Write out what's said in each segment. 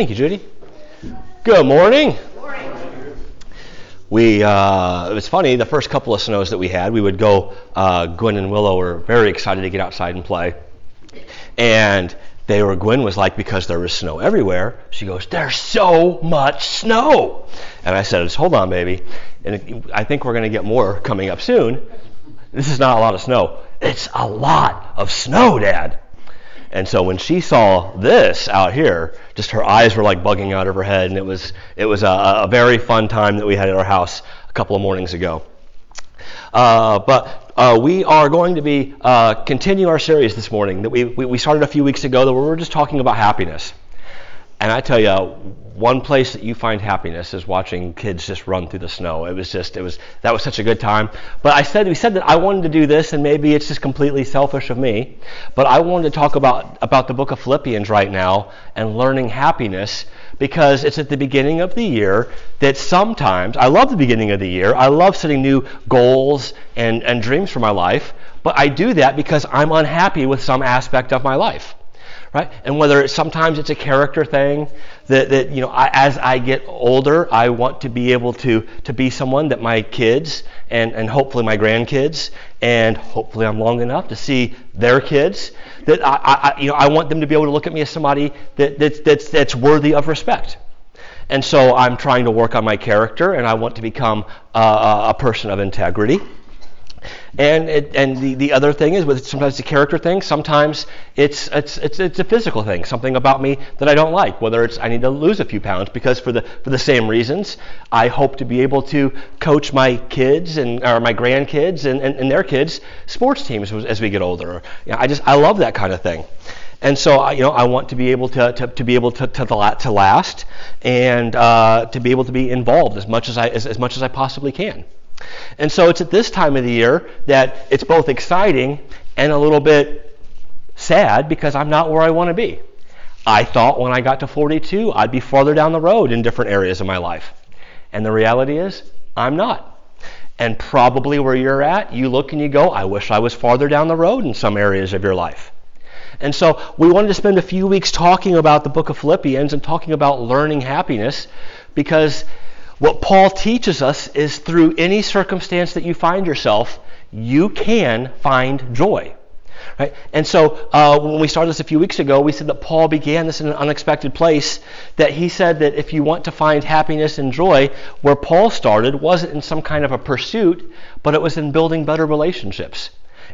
Thank you, Judy. Good morning. Good morning. We, uh, it was funny, the first couple of snows that we had, we would go, uh, Gwen and Willow were very excited to get outside and play. And they were, Gwen was like, because there was snow everywhere, she goes, there's so much snow. And I said, hold on, baby. And I think we're going to get more coming up soon. This is not a lot of snow. It's a lot of snow, Dad. And so when she saw this out here, just her eyes were like bugging out of her head, and it was it was a, a very fun time that we had at our house a couple of mornings ago. Uh, but uh, we are going to be uh, continue our series this morning that we, we, we started a few weeks ago that we were just talking about happiness. And I tell you, one place that you find happiness is watching kids just run through the snow. It was just, it was, that was such a good time. But I said, we said that I wanted to do this, and maybe it's just completely selfish of me, but I wanted to talk about, about the book of Philippians right now and learning happiness because it's at the beginning of the year that sometimes, I love the beginning of the year. I love setting new goals and, and dreams for my life, but I do that because I'm unhappy with some aspect of my life right? And whether it's sometimes it's a character thing that, that you know, I, as I get older, I want to be able to to be someone that my kids and and hopefully my grandkids and hopefully I'm long enough to see their kids that I, I you know I want them to be able to look at me as somebody that that's that's, that's worthy of respect. And so I'm trying to work on my character, and I want to become uh, a person of integrity. And it, and the, the other thing is with sometimes it's a character thing, sometimes it's, it's it's it's a physical thing, something about me that I don't like. Whether it's I need to lose a few pounds because for the for the same reasons, I hope to be able to coach my kids and or my grandkids and, and, and their kids sports teams as we get older. You know, I just I love that kind of thing. And so, you know, I want to be able to, to, to be able to, to, to last and uh, to be able to be involved as much as I, as, as much as I possibly can. And so it's at this time of the year that it's both exciting and a little bit sad because I'm not where I want to be. I thought when I got to 42, I'd be farther down the road in different areas of my life. And the reality is, I'm not. And probably where you're at, you look and you go, I wish I was farther down the road in some areas of your life. And so we wanted to spend a few weeks talking about the book of Philippians and talking about learning happiness because what Paul teaches us is through any circumstance that you find yourself, you can find joy. Right? And so uh, when we started this a few weeks ago, we said that Paul began this in an unexpected place. That he said that if you want to find happiness and joy, where Paul started wasn't in some kind of a pursuit, but it was in building better relationships.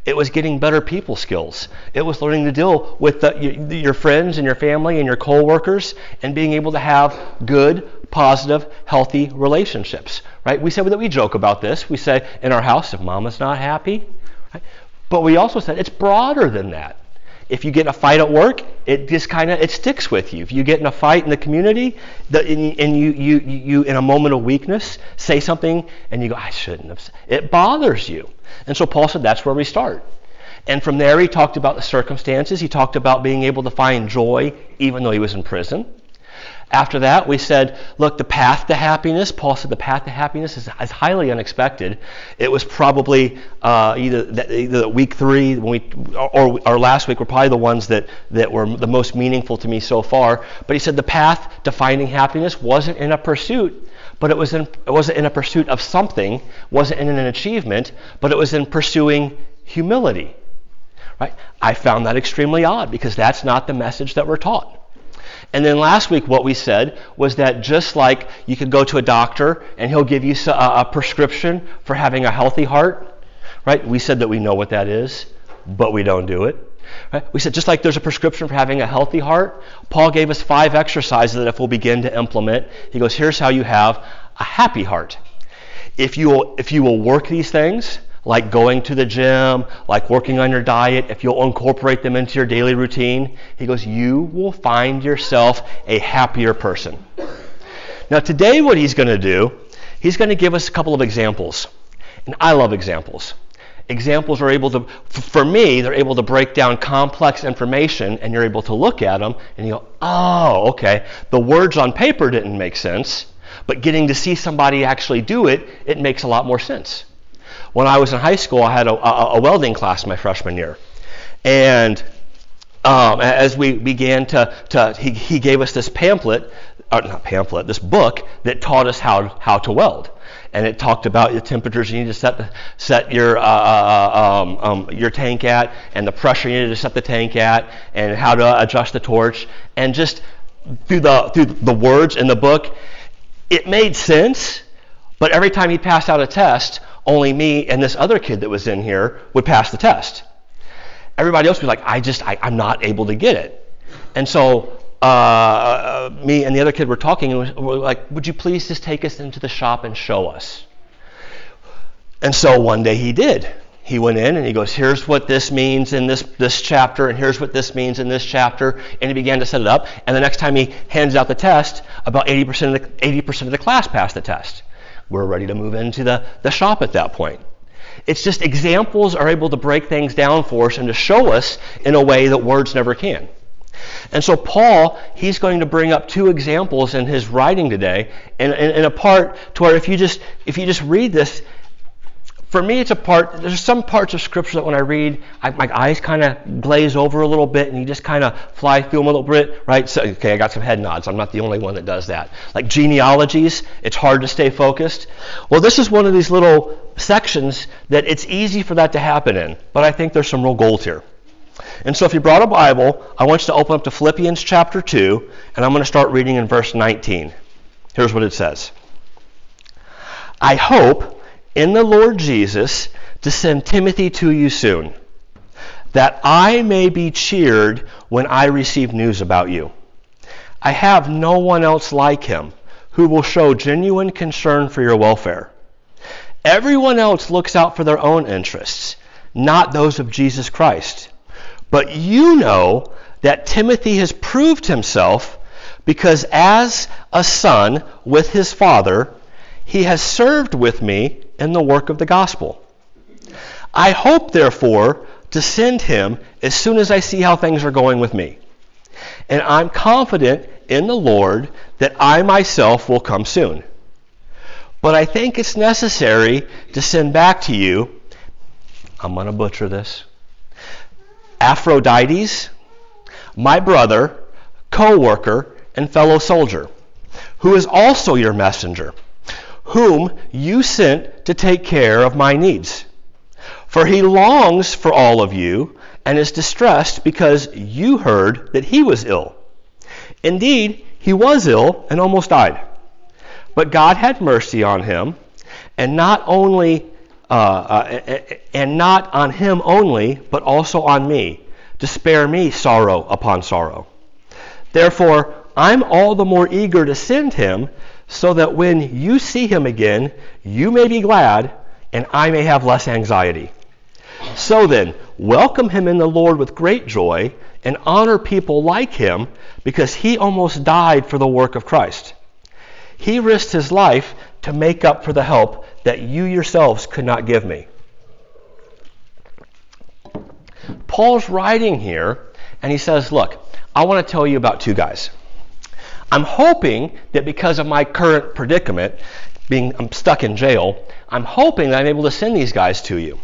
It was getting better people skills. It was learning to deal with the, your friends and your family and your coworkers and being able to have good, positive, healthy relationships. Right? We said that we joke about this. We say in our house, if mama's not happy, right? but we also said it's broader than that. If you get in a fight at work, it just kind of it sticks with you. If you get in a fight in the community, the, and, and you, you you in a moment of weakness say something and you go, I shouldn't have. It bothers you, and so Paul said that's where we start. And from there, he talked about the circumstances. He talked about being able to find joy even though he was in prison. After that, we said, look, the path to happiness, Paul said the path to happiness is, is highly unexpected. It was probably uh, either, that, either week three when we, or, or last week were probably the ones that, that were the most meaningful to me so far. But he said the path to finding happiness wasn't in a pursuit, but it, was in, it wasn't in a pursuit of something, wasn't in an achievement, but it was in pursuing humility. Right? I found that extremely odd because that's not the message that we're taught. And then last week, what we said was that just like you could go to a doctor and he'll give you a, prescription for having a healthy heart, right? We said that we know what that is, but we don't do it. Right? We said just like there's a prescription for having a healthy heart, Paul gave us five exercises that if we'll begin to implement, he goes, here's how you have a happy heart. If you will, if you will work these things, like going to the gym, like working on your diet, if you'll incorporate them into your daily routine, he goes, you will find yourself a happier person. Now, today, what he's going to do, he's going to give us a couple of examples. And I love examples. Examples are able to, for me, they're able to break down complex information and you're able to look at them and you go, oh, okay, the words on paper didn't make sense, but getting to see somebody actually do it, it makes a lot more sense. When I was in high school, I had a, a, a welding class my freshman year. And um, as we began to, to he, he gave us this pamphlet, or not pamphlet, this book that taught us how, how to weld and it talked about the temperatures you need to set set your uh, uh, um, um, your tank at, and the pressure you need to set the tank at, and how to adjust the torch, and just through the through the words in the book, it made sense. But every time he passed out a test, only me and this other kid that was in here would pass the test. Everybody else was like, I just I, I'm not able to get it, and so uh, me and the other kid were talking, and we were like, Would you please just take us into the shop and show us? And so one day he did. He went in and he goes, Here's what this means in this, this chapter, and here's what this means in this chapter. And he began to set it up. And the next time he hands out the test, about 80% of the, 80% of the class passed the test. We're ready to move into the, the shop at that point. It's just examples are able to break things down for us and to show us in a way that words never can. And so Paul, he's going to bring up two examples in his writing today, in, in, a part to where if you just if you just read this, for me it's a part. There's some parts of Scripture that when I read, I, my eyes kind of glaze over a little bit, and you just kind of fly through them a little bit, right? So okay, I got some head nods. I'm not the only one that does that. Like genealogies, it's hard to stay focused. Well, this is one of these little sections that it's easy for that to happen in, but I think there's some real gold here. And so if you brought a Bible, I want you to open up to Philippians chapter 2, and I'm going to start reading in verse 19. Here's what it says I hope in the Lord Jesus to send Timothy to you soon, that I may be cheered when I receive news about you. I have no one else like him who will show genuine concern for your welfare. Everyone else looks out for their own interests, not those of Jesus Christ. But you know that Timothy has proved himself because as a son with his father, he has served with me in the work of the gospel. I hope, therefore, to send him as soon as I see how things are going with me. And I'm confident in the Lord that I myself will come soon. But I think it's necessary to send back to you, I'm going to butcher this, Aphrodites, my brother, co worker, and fellow soldier, who is also your messenger, whom you sent to take care of my needs. For he longs for all of you and is distressed because you heard that he was ill. Indeed, he was ill and almost died. But God had mercy on him, and not only uh, uh, and not on him only, but also on me, to spare me sorrow upon sorrow. Therefore, I'm all the more eager to send him, so that when you see him again, you may be glad, and I may have less anxiety. So then, welcome him in the Lord with great joy, and honor people like him, because he almost died for the work of Christ. He risked his life to make up for the help that you yourselves could not give me. Paul's writing here, and he says, Look, I want to tell you about two guys. I'm hoping that because of my current predicament, being I'm stuck in jail, I'm hoping that I'm able to send these guys to you.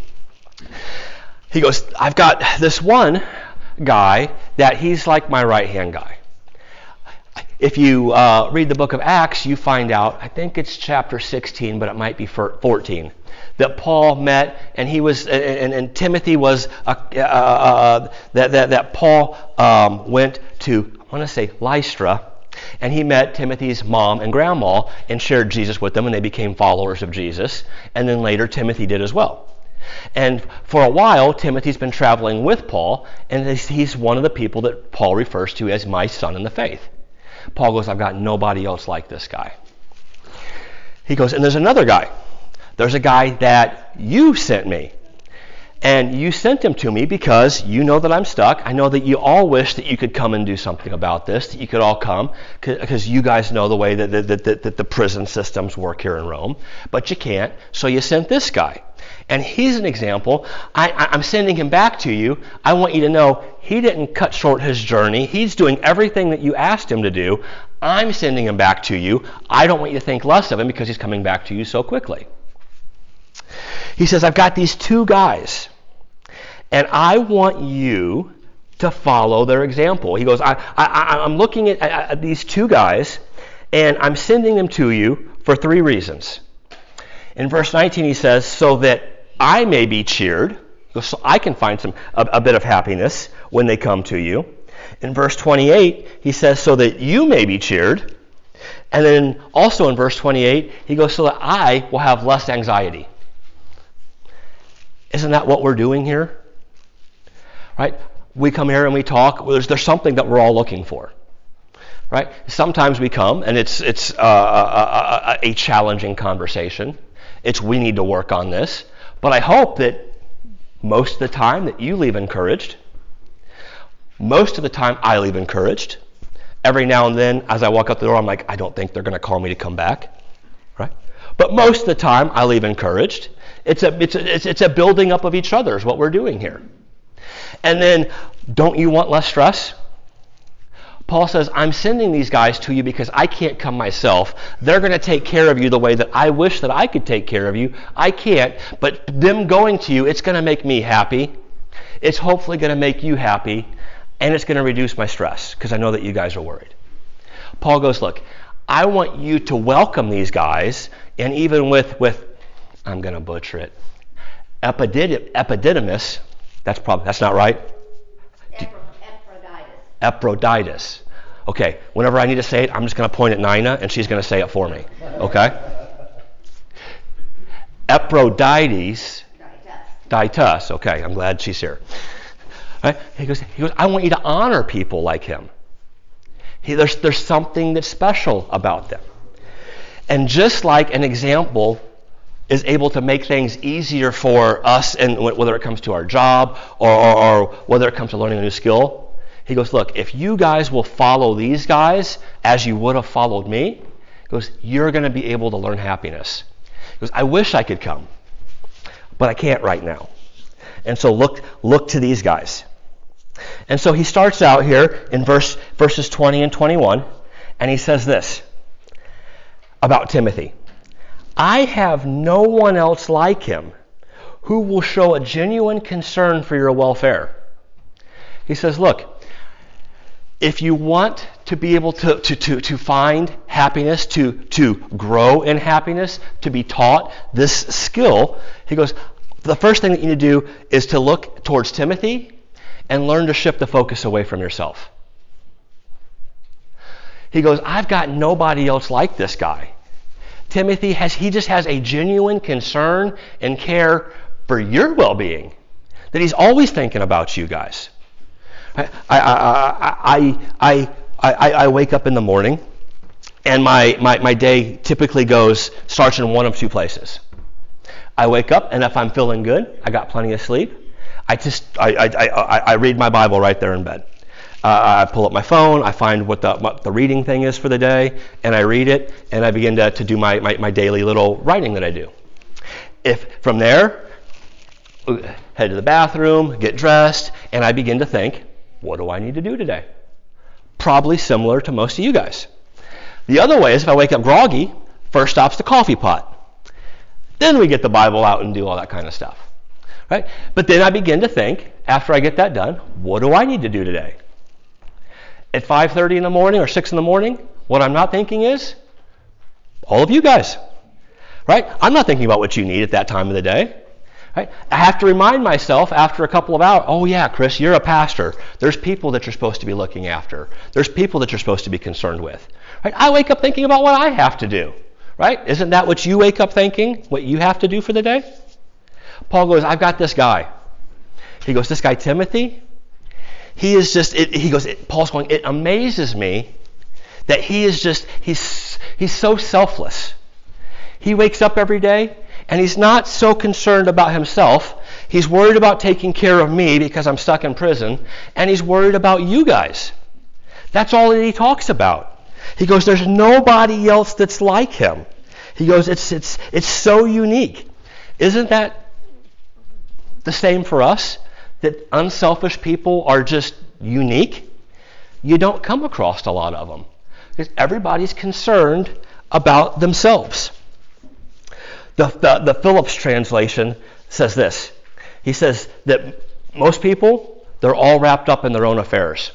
He goes, I've got this one guy that he's like my right hand guy. If you uh, read the book of Acts, you find out, I think it's chapter 16, but it might be 14, that Paul met, and he was, and, and Timothy was, uh, uh, that, that, that Paul um, went to, I want to say Lystra, and he met Timothy's mom and grandma and shared Jesus with them, and they became followers of Jesus. And then later, Timothy did as well. And for a while, Timothy's been traveling with Paul, and he's one of the people that Paul refers to as my son in the faith. Paul goes, I've got nobody else like this guy. He goes, and there's another guy. There's a guy that you sent me. And you sent him to me because you know that I'm stuck. I know that you all wish that you could come and do something about this, that you could all come, because you guys know the way that, that, that, that the prison systems work here in Rome. But you can't, so you sent this guy. And he's an example. I, am sending him back to you. I want you to know he didn't cut short his journey. He's doing everything that you asked him to do. I'm sending him back to you. I don't want you to think less of him because he's coming back to you so quickly. He says, I've got these two guys, and I want you to follow their example. He goes, I, I, I'm looking at, at these two guys, and I'm sending them to you for three reasons. In verse 19, he says, So that I may be cheered, so I can find some a, a bit of happiness when they come to you. In verse 28, he says, So that you may be cheered. And then also in verse 28, he goes, So that I will have less anxiety. Isn't that what we're doing here? Right? We come here and we talk. There's, there's something that we're all looking for. Right? Sometimes we come and it's, it's uh, a, a, a challenging conversation. It's we need to work on this. But I hope that most of the time that you leave encouraged. Most of the time I leave encouraged. Every now and then, as I walk out the door, I'm like, I don't think they're going to call me to come back. Right? But most of the time, I leave encouraged. It's a, it's a, it's a building up of each other, is what we're doing here. And then, don't you want less stress? Paul says, I'm sending these guys to you because I can't come myself. They're going to take care of you the way that I wish that I could take care of you. I can't, but them going to you, it's going to make me happy. It's hopefully going to make you happy and it's going to reduce my stress because I know that you guys are worried. Paul goes, Look, I want you to welcome these guys, and even with, with I'm going to butcher it, epididymis, that's probably, that's not right? Epaphroditus. Epaphroditus. Okay, whenever I need to say it, I'm just going to point at Nina, and she's going to say it for me. Okay? Epaphroditus. Ditus. Okay, I'm glad she's here. Right? He goes, he goes, I want you to honor people like him. He, there's, there's something that's special about them. And just like an example is able to make things easier for us, and whether it comes to our job or, or, or whether it comes to learning a new skill, he goes, Look, if you guys will follow these guys as you would have followed me, he goes, you're going to be able to learn happiness. He goes, I wish I could come, but I can't right now. And so look, look to these guys. And so he starts out here in verse, verses 20 and 21, and he says this about Timothy I have no one else like him who will show a genuine concern for your welfare. He says, Look, if you want to be able to, to, to, to find happiness, to, to grow in happiness, to be taught this skill, he goes, the first thing that you need to do is to look towards Timothy and learn to shift the focus away from yourself. He goes, I've got nobody else like this guy. Timothy has he just has a genuine concern and care for your well-being. That he's always thinking about you guys. I, I, I, I, I, I wake up in the morning and my, my, my day typically goes starts in one of two places. I wake up and if I'm feeling good, I got plenty of sleep. I just I, I, I, I read my Bible right there in bed. Uh, I pull up my phone, I find what the, what the reading thing is for the day, and I read it, and I begin to, to do my, my, my daily little writing that I do. If from there, head to the bathroom, get dressed, and I begin to think, what do I need to do today? Probably similar to most of you guys. The other way is if I wake up groggy, first stop's the coffee pot. Then we get the Bible out and do all that kind of stuff. Right? But then I begin to think, after I get that done, what do I need to do today? At 5:30 in the morning or 6 in the morning, what I'm not thinking is all of you guys. Right? I'm not thinking about what you need at that time of the day. Right? I have to remind myself after a couple of hours, oh yeah, Chris, you're a pastor. There's people that you're supposed to be looking after. There's people that you're supposed to be concerned with. Right? I wake up thinking about what I have to do. Right? Isn't that what you wake up thinking? What you have to do for the day? Paul goes, I've got this guy. He goes, this guy Timothy, he is just, it, he goes, it, Paul's going, it amazes me that he is just, he's, he's so selfless. He wakes up every day and he's not so concerned about himself. He's worried about taking care of me because I'm stuck in prison, and he's worried about you guys. That's all that he talks about. He goes, There's nobody else that's like him. He goes, It's, it's, it's so unique. Isn't that the same for us that unselfish people are just unique. You don't come across a lot of them because everybody's concerned about themselves. The, the, the Phillips translation says this. He says that most people They're all wrapped up in their own affairs.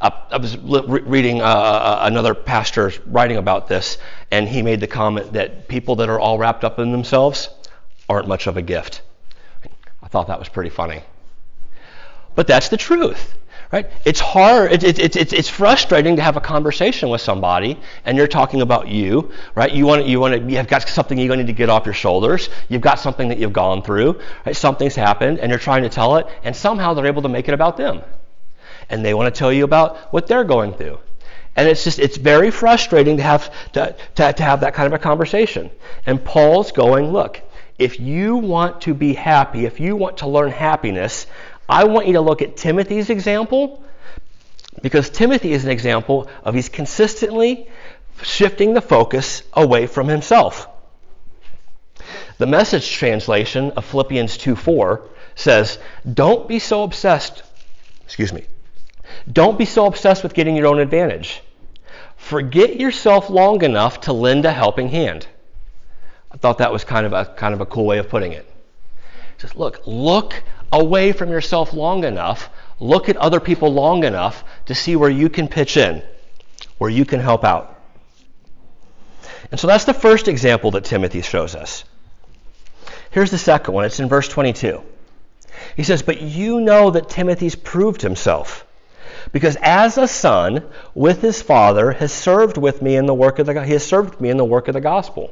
Uh, I was re- reading uh, uh, another pastor writing about this, and he made the comment that people that are all wrapped up in themselves aren't much of a gift. Thought that was pretty funny. But that's the truth. Right? It's hard. It, it, it, it's, it's frustrating to have a conversation with somebody, and you're talking about you, right? You want you want to you've got something you need to get off your shoulders. You've got something that you've gone through. Right? Something's happened, and you're trying to tell it, and somehow they're able to make it about them, and they want to tell you about what they're going through. And it's just it's very frustrating to have to, to, to have that kind of a conversation. And Paul's going, look, if you want to be happy, if you want to learn happiness, I want you to look at Timothy's example because Timothy is an example of he's consistently shifting the focus away from himself. The message translation of Philippians 2:4 says, "Don't be so obsessed, excuse me. Don't be so obsessed with getting your own advantage. Forget yourself long enough to lend a helping hand." I thought that was kind of a kind of a cool way of putting it. Says, "Look, look away from yourself long enough, look at other people long enough to see where you can pitch in, where you can help out. And so that's the first example that Timothy shows us. Here's the second one. It's in verse 22. He says, But you know that Timothy's proved himself, because as a son with his father has served with me in the work of the he has served me in the work of the gospel.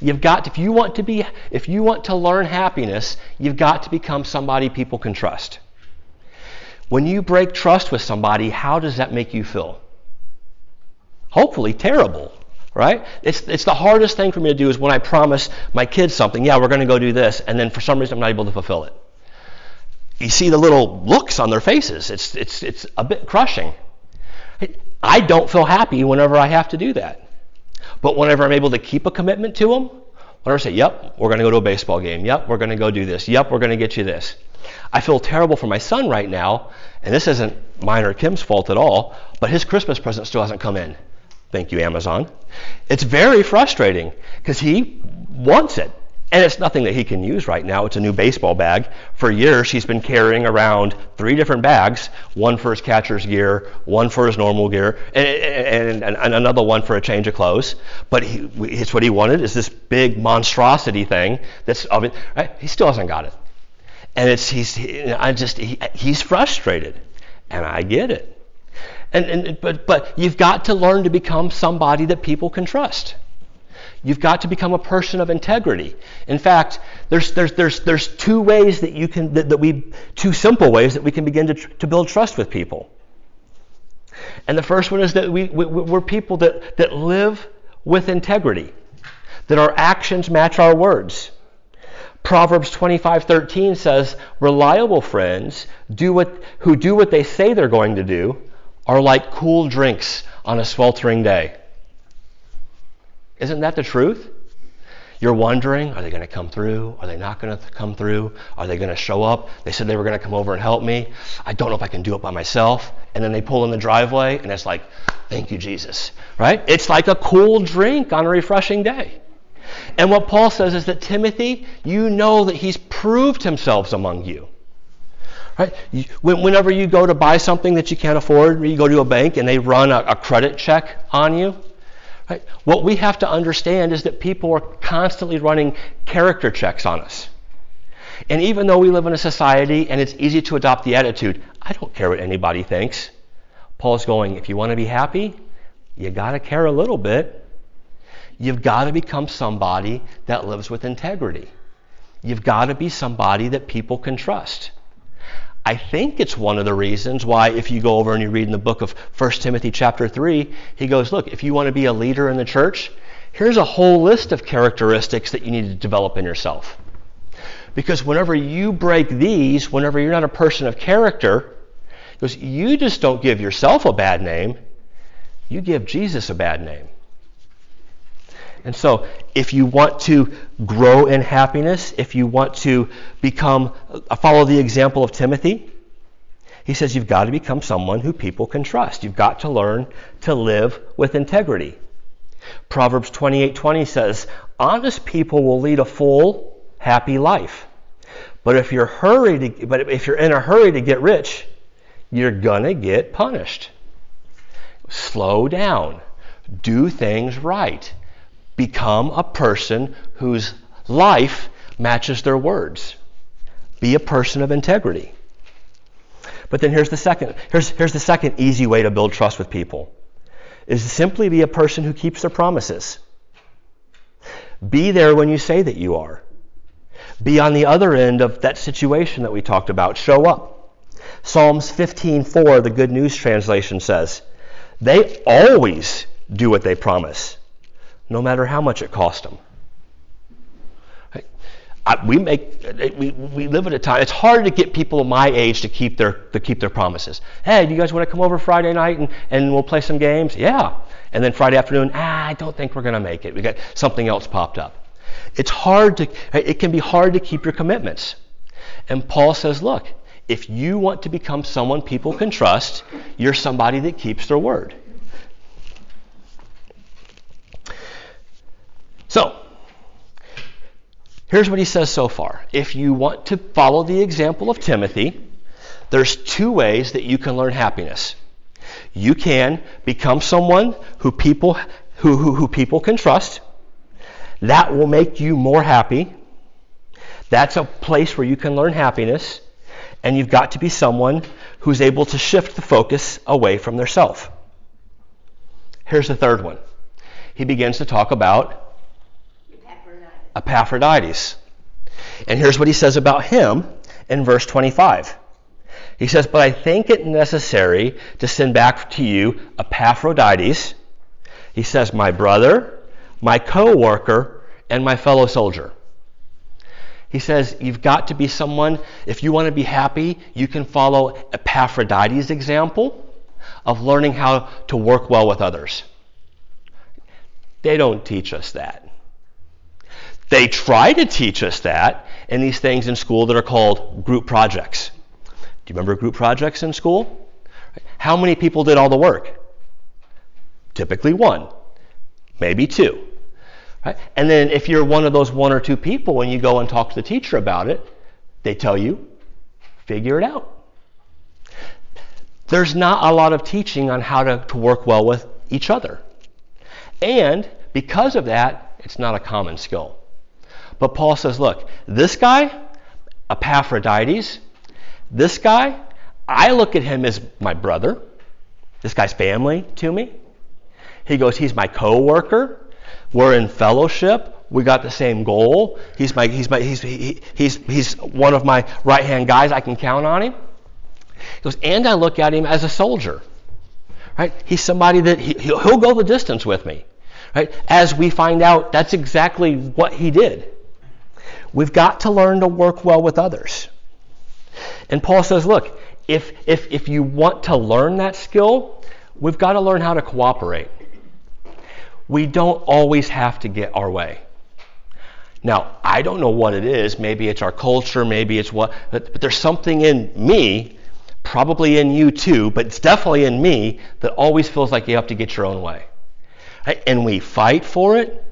You've got if you want to be if you want to learn happiness, you've got to become somebody people can trust. When you break trust with somebody, how does that make you feel? Hopefully terrible, right? It's it's the hardest thing for me to do is when I promise my kids something, yeah, we're going to go do this, and then for some reason I'm not able to fulfill it. You see the little looks on their faces. It's it's it's a bit crushing. I don't feel happy whenever I have to do that. But whenever I'm able to keep a commitment to them, whenever I say, yep, we're going to go to a baseball game. Yep, we're going to go do this. Yep, we're going to get you this. I feel terrible for my son right now, and this isn't mine or Kim's fault at all, but his Christmas present still hasn't come in. Thank you, Amazon. It's very frustrating because he wants it. And it's nothing that he can use right now. It's a new baseball bag. For years, he's been carrying around three different bags one for his catcher's gear, one for his normal gear, and, and, and another one for a change of clothes. But he, it's what he wanted is this big monstrosity thing that's of it. Right? He still hasn't got it. And it's, he's, he, I just, he, he's frustrated. And I get it. And, and, but, but you've got to learn to become somebody that people can trust. You've got to become a person of integrity. In fact, there's, there's, there's, there's two ways that you can, that, that we, two simple ways that we can begin to, to build trust with people. And the first one is that we, we, we're people that, that live with integrity, that our actions match our words. Proverbs 25:13 says, "Reliable friends do what, who do what they say they're going to do are like cool drinks on a sweltering day." Isn't that the truth? You're wondering, are they going to come through? Are they not going to come through? Are they going to show up? They said they were going to come over and help me. I don't know if I can do it by myself. And then they pull in the driveway, and it's like, thank you, Jesus. Right? It's like a cool drink on a refreshing day. And what Paul says is that Timothy, you know that he's proved himself among you. Right? Whenever you go to buy something that you can't afford, you go to a bank and they run a, a credit check on you, Right? What we have to understand is that people are constantly running character checks on us. And even though we live in a society and it's easy to adopt the attitude, I don't care what anybody thinks, Paul's going, if you want to be happy, you got to care a little bit. You've got to become somebody that lives with integrity. You've got to be somebody that people can trust. I think it's one of the reasons why, if you go over and you read in the book of 1 Timothy chapter 3, he goes, Look, if you want to be a leader in the church, here's a whole list of characteristics that you need to develop in yourself. Because whenever you break these, whenever you're not a person of character, goes, you just don't give yourself a bad name, you give Jesus a bad name. And so, if you want to grow in happiness, if you want to become, uh, follow the example of Timothy, he says you've got to become someone who people can trust. You've got to learn to live with integrity. Proverbs 28:20 says, "Honest people will lead a full, happy life, But if you're hurried but if you're in a hurry to get rich, you're gonna get punished. Slow down. Do things right. Become a person whose life matches their words. Be a person of integrity. But then here's the second here's, here's the second easy way to build trust with people is to simply be a person who keeps their promises. Be there when you say that you are. Be on the other end of that situation that we talked about. Show up. Psalms 15:4, the Good News translation says, "They always do what they promise, no matter how much it cost them." I, we make we, we live at a time. It's hard to get people my age to keep their to keep their promises. Hey, do you guys want to come over Friday night and, and we'll play some games? Yeah. And then Friday afternoon, ah, I don't think we're to make it. We got something else popped up. It's hard to it can be hard to keep your commitments. And Paul says, look, if you want to become someone people can trust, you're somebody that keeps their word. So, Here's what he says so far. If you want to follow the example of Timothy, there's two ways that you can learn happiness. You can become someone who people who, who, who people can trust. That will make you more happy. That's a place where you can learn happiness. And you've got to be someone who's able to shift the focus away from their self. Here's the third one. He begins to talk about Epaphroditus. And here's what he says about him in verse 25. He says, But I think it necessary to send back to you Epaphroditus. He says, My brother, my co worker, and my fellow soldier. He says, You've got to be someone, if you want to be happy, you can follow Epaphroditus' example of learning how to work well with others. They don't teach us that. They try to teach us that in these things in school that are called group projects. Do you remember group projects in school? How many people did all the work? Typically one, maybe two. Right? And then if you're one of those one or two people and you go and talk to the teacher about it, they tell you, figure it out. There's not a lot of teaching on how to, to work well with each other. And because of that, it's not a common skill. But Paul says, look, this guy, Epaphroditus, this guy, I look at him as my brother. This guy's family to me. He goes, he's my co-worker. We're in fellowship. We got the same goal. He's my he's my he's he, he's he's one of my right-hand guys. I can count on him. He goes, and I look at him as a soldier. Right? He's somebody that he, he'll go the distance with me. Right? As we find out, that's exactly what he did. We've got to learn to work well with others. And Paul says, look, if, if, if you want to learn that skill, we've got to learn how to cooperate. We don't always have to get our way. Now, I don't know what it is. Maybe it's our culture, maybe it's what, but, but there's something in me, probably in you too, but it's definitely in me that always feels like you have to get your own way. And we fight for it.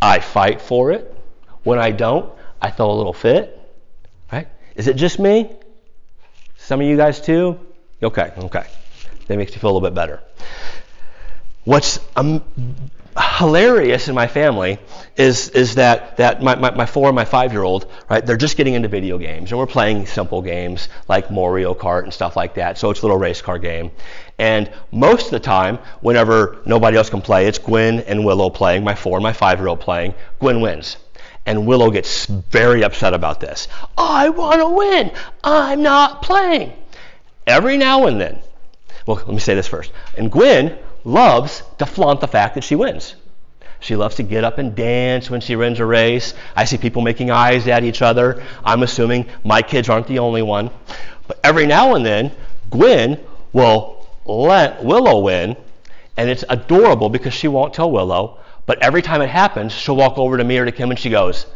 I fight for it. When I don't, I throw a little fit. Right? Is it just me? Some of you guys too? Okay, okay. That makes me feel a little bit better. What's um, hilarious in my family is is that that my, my, my four and my five year old right they're just getting into video games and we're playing simple games like Mario Kart and stuff like that so it's a little race car game and most of the time whenever nobody else can play it's Gwen and Willow playing my four and my five year old playing Gwen wins and Willow gets very upset about this. I want to win. I'm not playing. Every now and then, well, let me say this first. And Gwen loves to flaunt the fact that she wins. She loves to get up and dance when she wins a race. I see people making eyes at each other. I'm assuming my kids aren't the only one. But every now and then, Gwen will let Willow win, and it's adorable because she won't tell Willow, but every time it happens, she'll walk over to me or to Kim and she goes,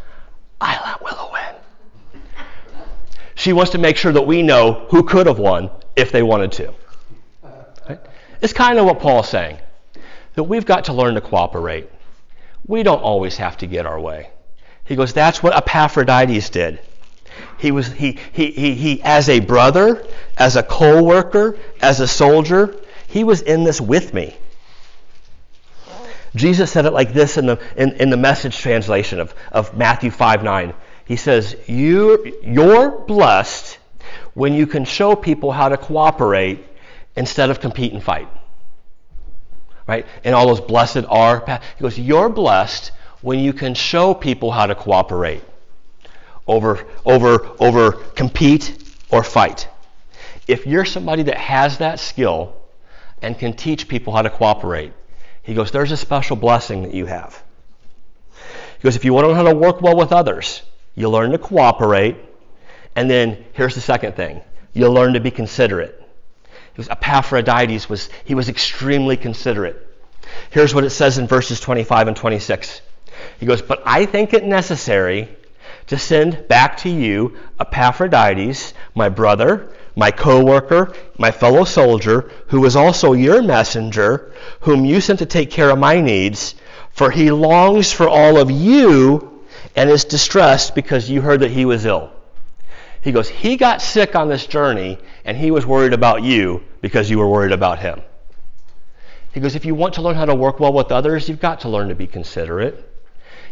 I let Willow win. She wants to make sure that we know who could have won if they wanted to. Right? It's kind of what Paul's saying that we've got to learn to cooperate. We don't always have to get our way. He goes, That's what Epaphroditus did. He was he he he, he as a brother, as a co-worker, as a soldier, he was in this with me. Jesus said it like this in the in, in the message translation of, of Matthew 5 9. He says, you, You're blessed when you can show people how to cooperate instead of compete and fight. Right? And all those blessed are. He goes, You're blessed when you can show people how to cooperate over, over, over compete or fight. If you're somebody that has that skill and can teach people how to cooperate, he goes, There's a special blessing that you have. He goes, If you want to learn how to work well with others, you learn to cooperate. And then here's the second thing you learn to be considerate. He was Epaphroditus was he was extremely considerate. Here's what it says in verses 25 and 26. He goes, But I think it necessary to send back to you Epaphroditus, my brother, my co worker, my fellow soldier, who is also your messenger, whom you sent to take care of my needs, for he longs for all of you and is distressed because you heard that he was ill. He goes, He got sick on this journey, and he was worried about you because you were worried about him. He goes, If you want to learn how to work well with others, you've got to learn to be considerate.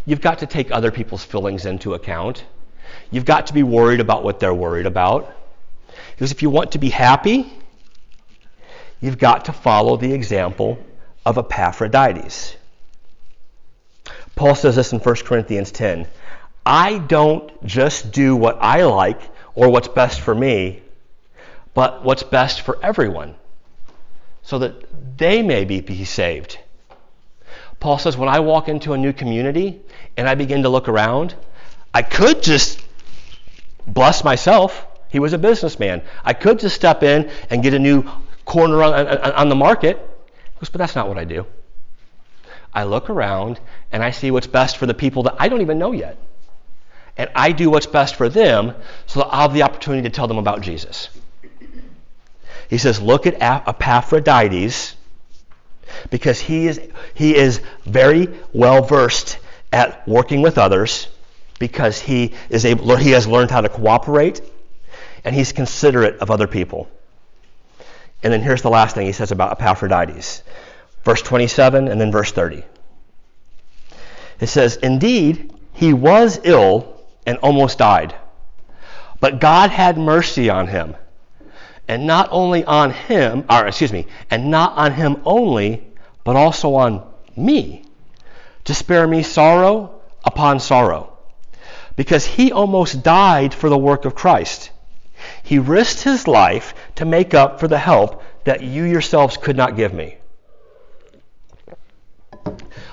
You've got to take other people's feelings into account. You've got to be worried about what they're worried about. Because if you want to be happy, you've got to follow the example of Epaphroditus. Paul says this in 1 Corinthians 10 I don't just do what I like or what's best for me, but what's best for everyone, so that they may be, be saved. Paul says, when I walk into a new community and I begin to look around, I could just bless myself. He was a businessman. I could just step in and get a new corner on, on, on the market. Goes, but that's not what I do. I look around and I see what's best for the people that I don't even know yet. And I do what's best for them so that I'll have the opportunity to tell them about Jesus. He says, Look at Epaphroditus because he is, he is very well versed at working with others because he, is able, he has learned how to cooperate and he's considerate of other people. And then here's the last thing he says about Epaphroditus verse 27 and then verse 30. It says, Indeed, he was ill and almost died, but God had mercy on him and not only on him, or excuse me, and not on him only, but also on me, to spare me sorrow upon sorrow. Because he almost died for the work of Christ. He risked his life to make up for the help that you yourselves could not give me.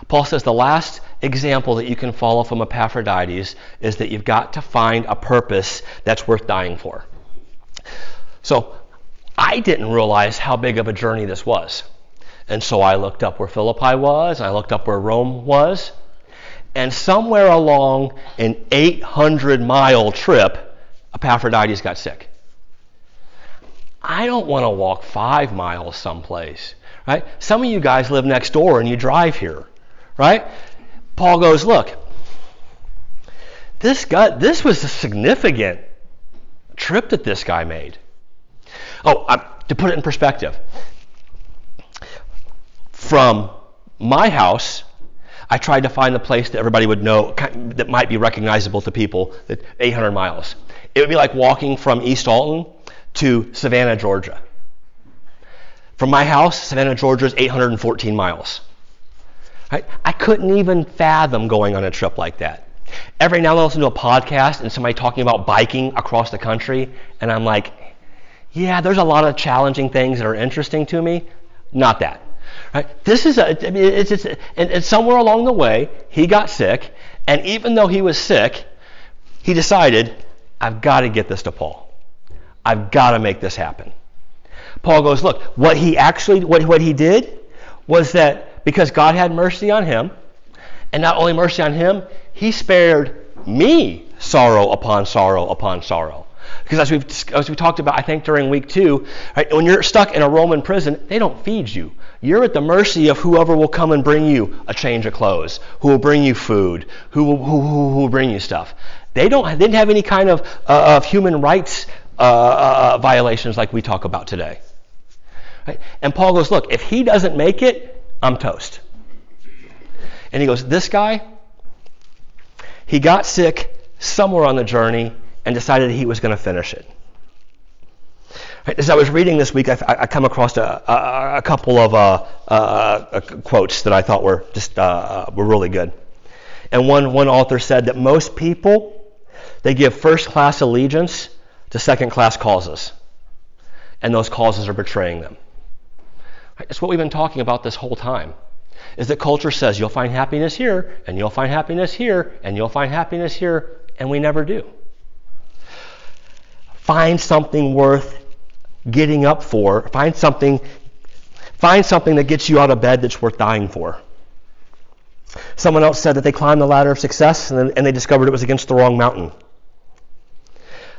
Paul says the last example that you can follow from Epaphroditus is that you've got to find a purpose that's worth dying for. So I didn't realize how big of a journey this was. And so I looked up where Philippi was, I looked up where Rome was, and somewhere along an 800 mile trip, Epaphroditus got sick. I don't want to walk five miles someplace, right? Some of you guys live next door and you drive here, right? Paul goes, look, this guy, this was a significant trip that this guy made. Oh, uh, to put it in perspective, from my house, I tried to find a place that everybody would know that might be recognizable to people. That 800 miles. It would be like walking from East Alton to Savannah, Georgia. From my house, Savannah, Georgia is 814 miles. Right? I couldn't even fathom going on a trip like that. Every now and then I listen to a podcast and somebody talking about biking across the country, and I'm like, yeah, there's a lot of challenging things that are interesting to me. Not that. Right? This is a, I mean, it's, it's, and, and somewhere along the way, he got sick, and even though he was sick, he decided, I've got to get this to Paul. I've got to make this happen. Paul goes, look, what he actually, what, what he did was that because God had mercy on him, and not only mercy on him, he spared me sorrow upon sorrow upon sorrow. Because as we've as we talked about, I think during week two, right, when you're stuck in a Roman prison, they don't feed you. You're at the mercy of whoever will come and bring you a change of clothes, who will bring you food, who will, who, who, who will bring you stuff. They don't they didn't have any kind of uh, of human rights uh, uh, violations like we talk about today. Right? And Paul goes, look, if he doesn't make it, I'm toast. And he goes, this guy, he got sick somewhere on the journey and decided he was going to finish it. As I was reading this week, I, I come across a, a, a couple of uh, uh, quotes that I thought were just uh, were really good. And one one author said that most people they give first class allegiance to second class causes, and those causes are betraying them. Right, that's what we've been talking about this whole time. Is that culture says you'll find happiness here, and you'll find happiness here, and you'll find happiness here, and we never do. Find something worth getting up for. Find something, find something that gets you out of bed that's worth dying for. Someone else said that they climbed the ladder of success and, then, and they discovered it was against the wrong mountain.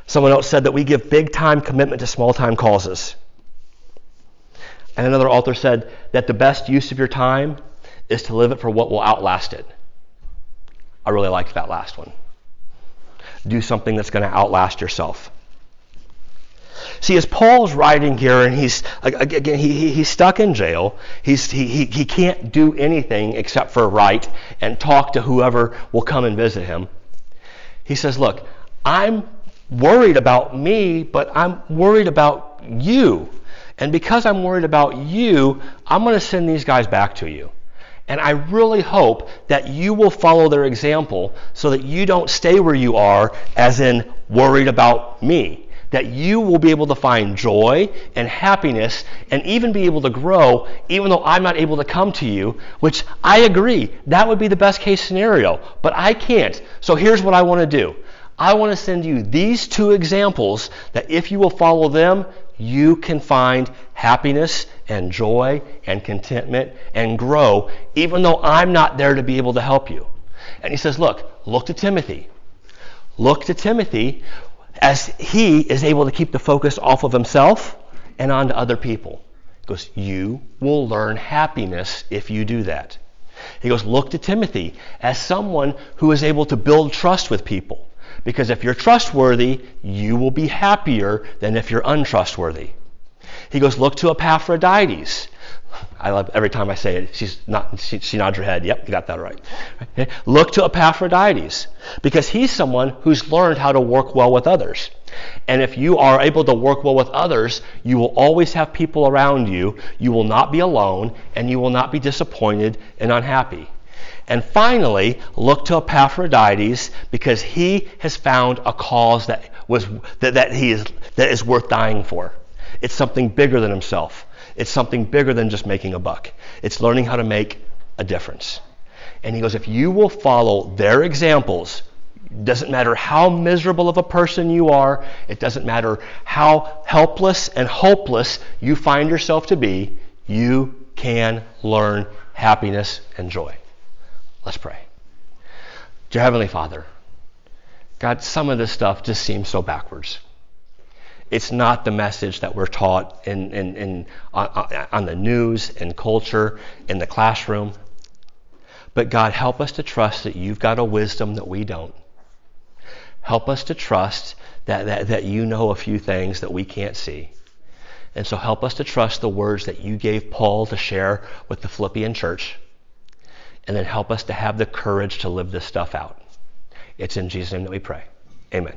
Someone else said that we give big time commitment to small time causes. And another author said that the best use of your time is to live it for what will outlast it. I really liked that last one. Do something that's going to outlast yourself. See, as Paul's writing here, and he's again he, he's stuck in jail. He's he, he he can't do anything except for write and talk to whoever will come and visit him. He says, "Look, I'm worried about me, but I'm worried about you, and because I'm worried about you, I'm going to send these guys back to you." And I really hope that you will follow their example so that you don't stay where you are, as in worried about me that you will be able to find joy and happiness and even be able to grow, even though I'm not able to come to you, which I agree, that would be the best case scenario. But I can't. So here's what I want to do I want to send you these two examples that if you will follow them, you can find happiness and joy and contentment and grow, even though I'm not there to be able to help you. And he says, Look, look to Timothy. Look to Timothy as he is able to keep the focus off of himself and onto other people. He goes, You will learn happiness if you do that. He goes, Look to Timothy as someone who is able to build trust with people. Because if you're trustworthy, you will be happier than if you're untrustworthy. He goes, Look to Epaphroditus I love every time I say it. She's not. She, she nods her head. Yep, you got that right. Look to Epaphroditus because he's someone who's learned how to work well with others. And if you are able to work well with others, you will always have people around you. You will not be alone, and you will not be disappointed and unhappy. And finally, look to Epaphroditus because he has found a cause that was that, that he is that is worth dying for. It's something bigger than himself. It's something bigger than just making a buck. It's learning how to make a difference. And he goes, if you will follow their examples, doesn't matter how miserable of a person you are, it doesn't matter how helpless and hopeless you find yourself to be, you can learn happiness and joy. Let's pray. Dear Heavenly Father, God, some of this stuff just seems so backwards. It's not the message that we're taught in, in, in, on, on the news, and culture, in the classroom. But God, help us to trust that you've got a wisdom that we don't. Help us to trust that, that, that you know a few things that we can't see. And so help us to trust the words that you gave Paul to share with the Philippian church. And then help us to have the courage to live this stuff out. It's in Jesus' name that we pray. Amen.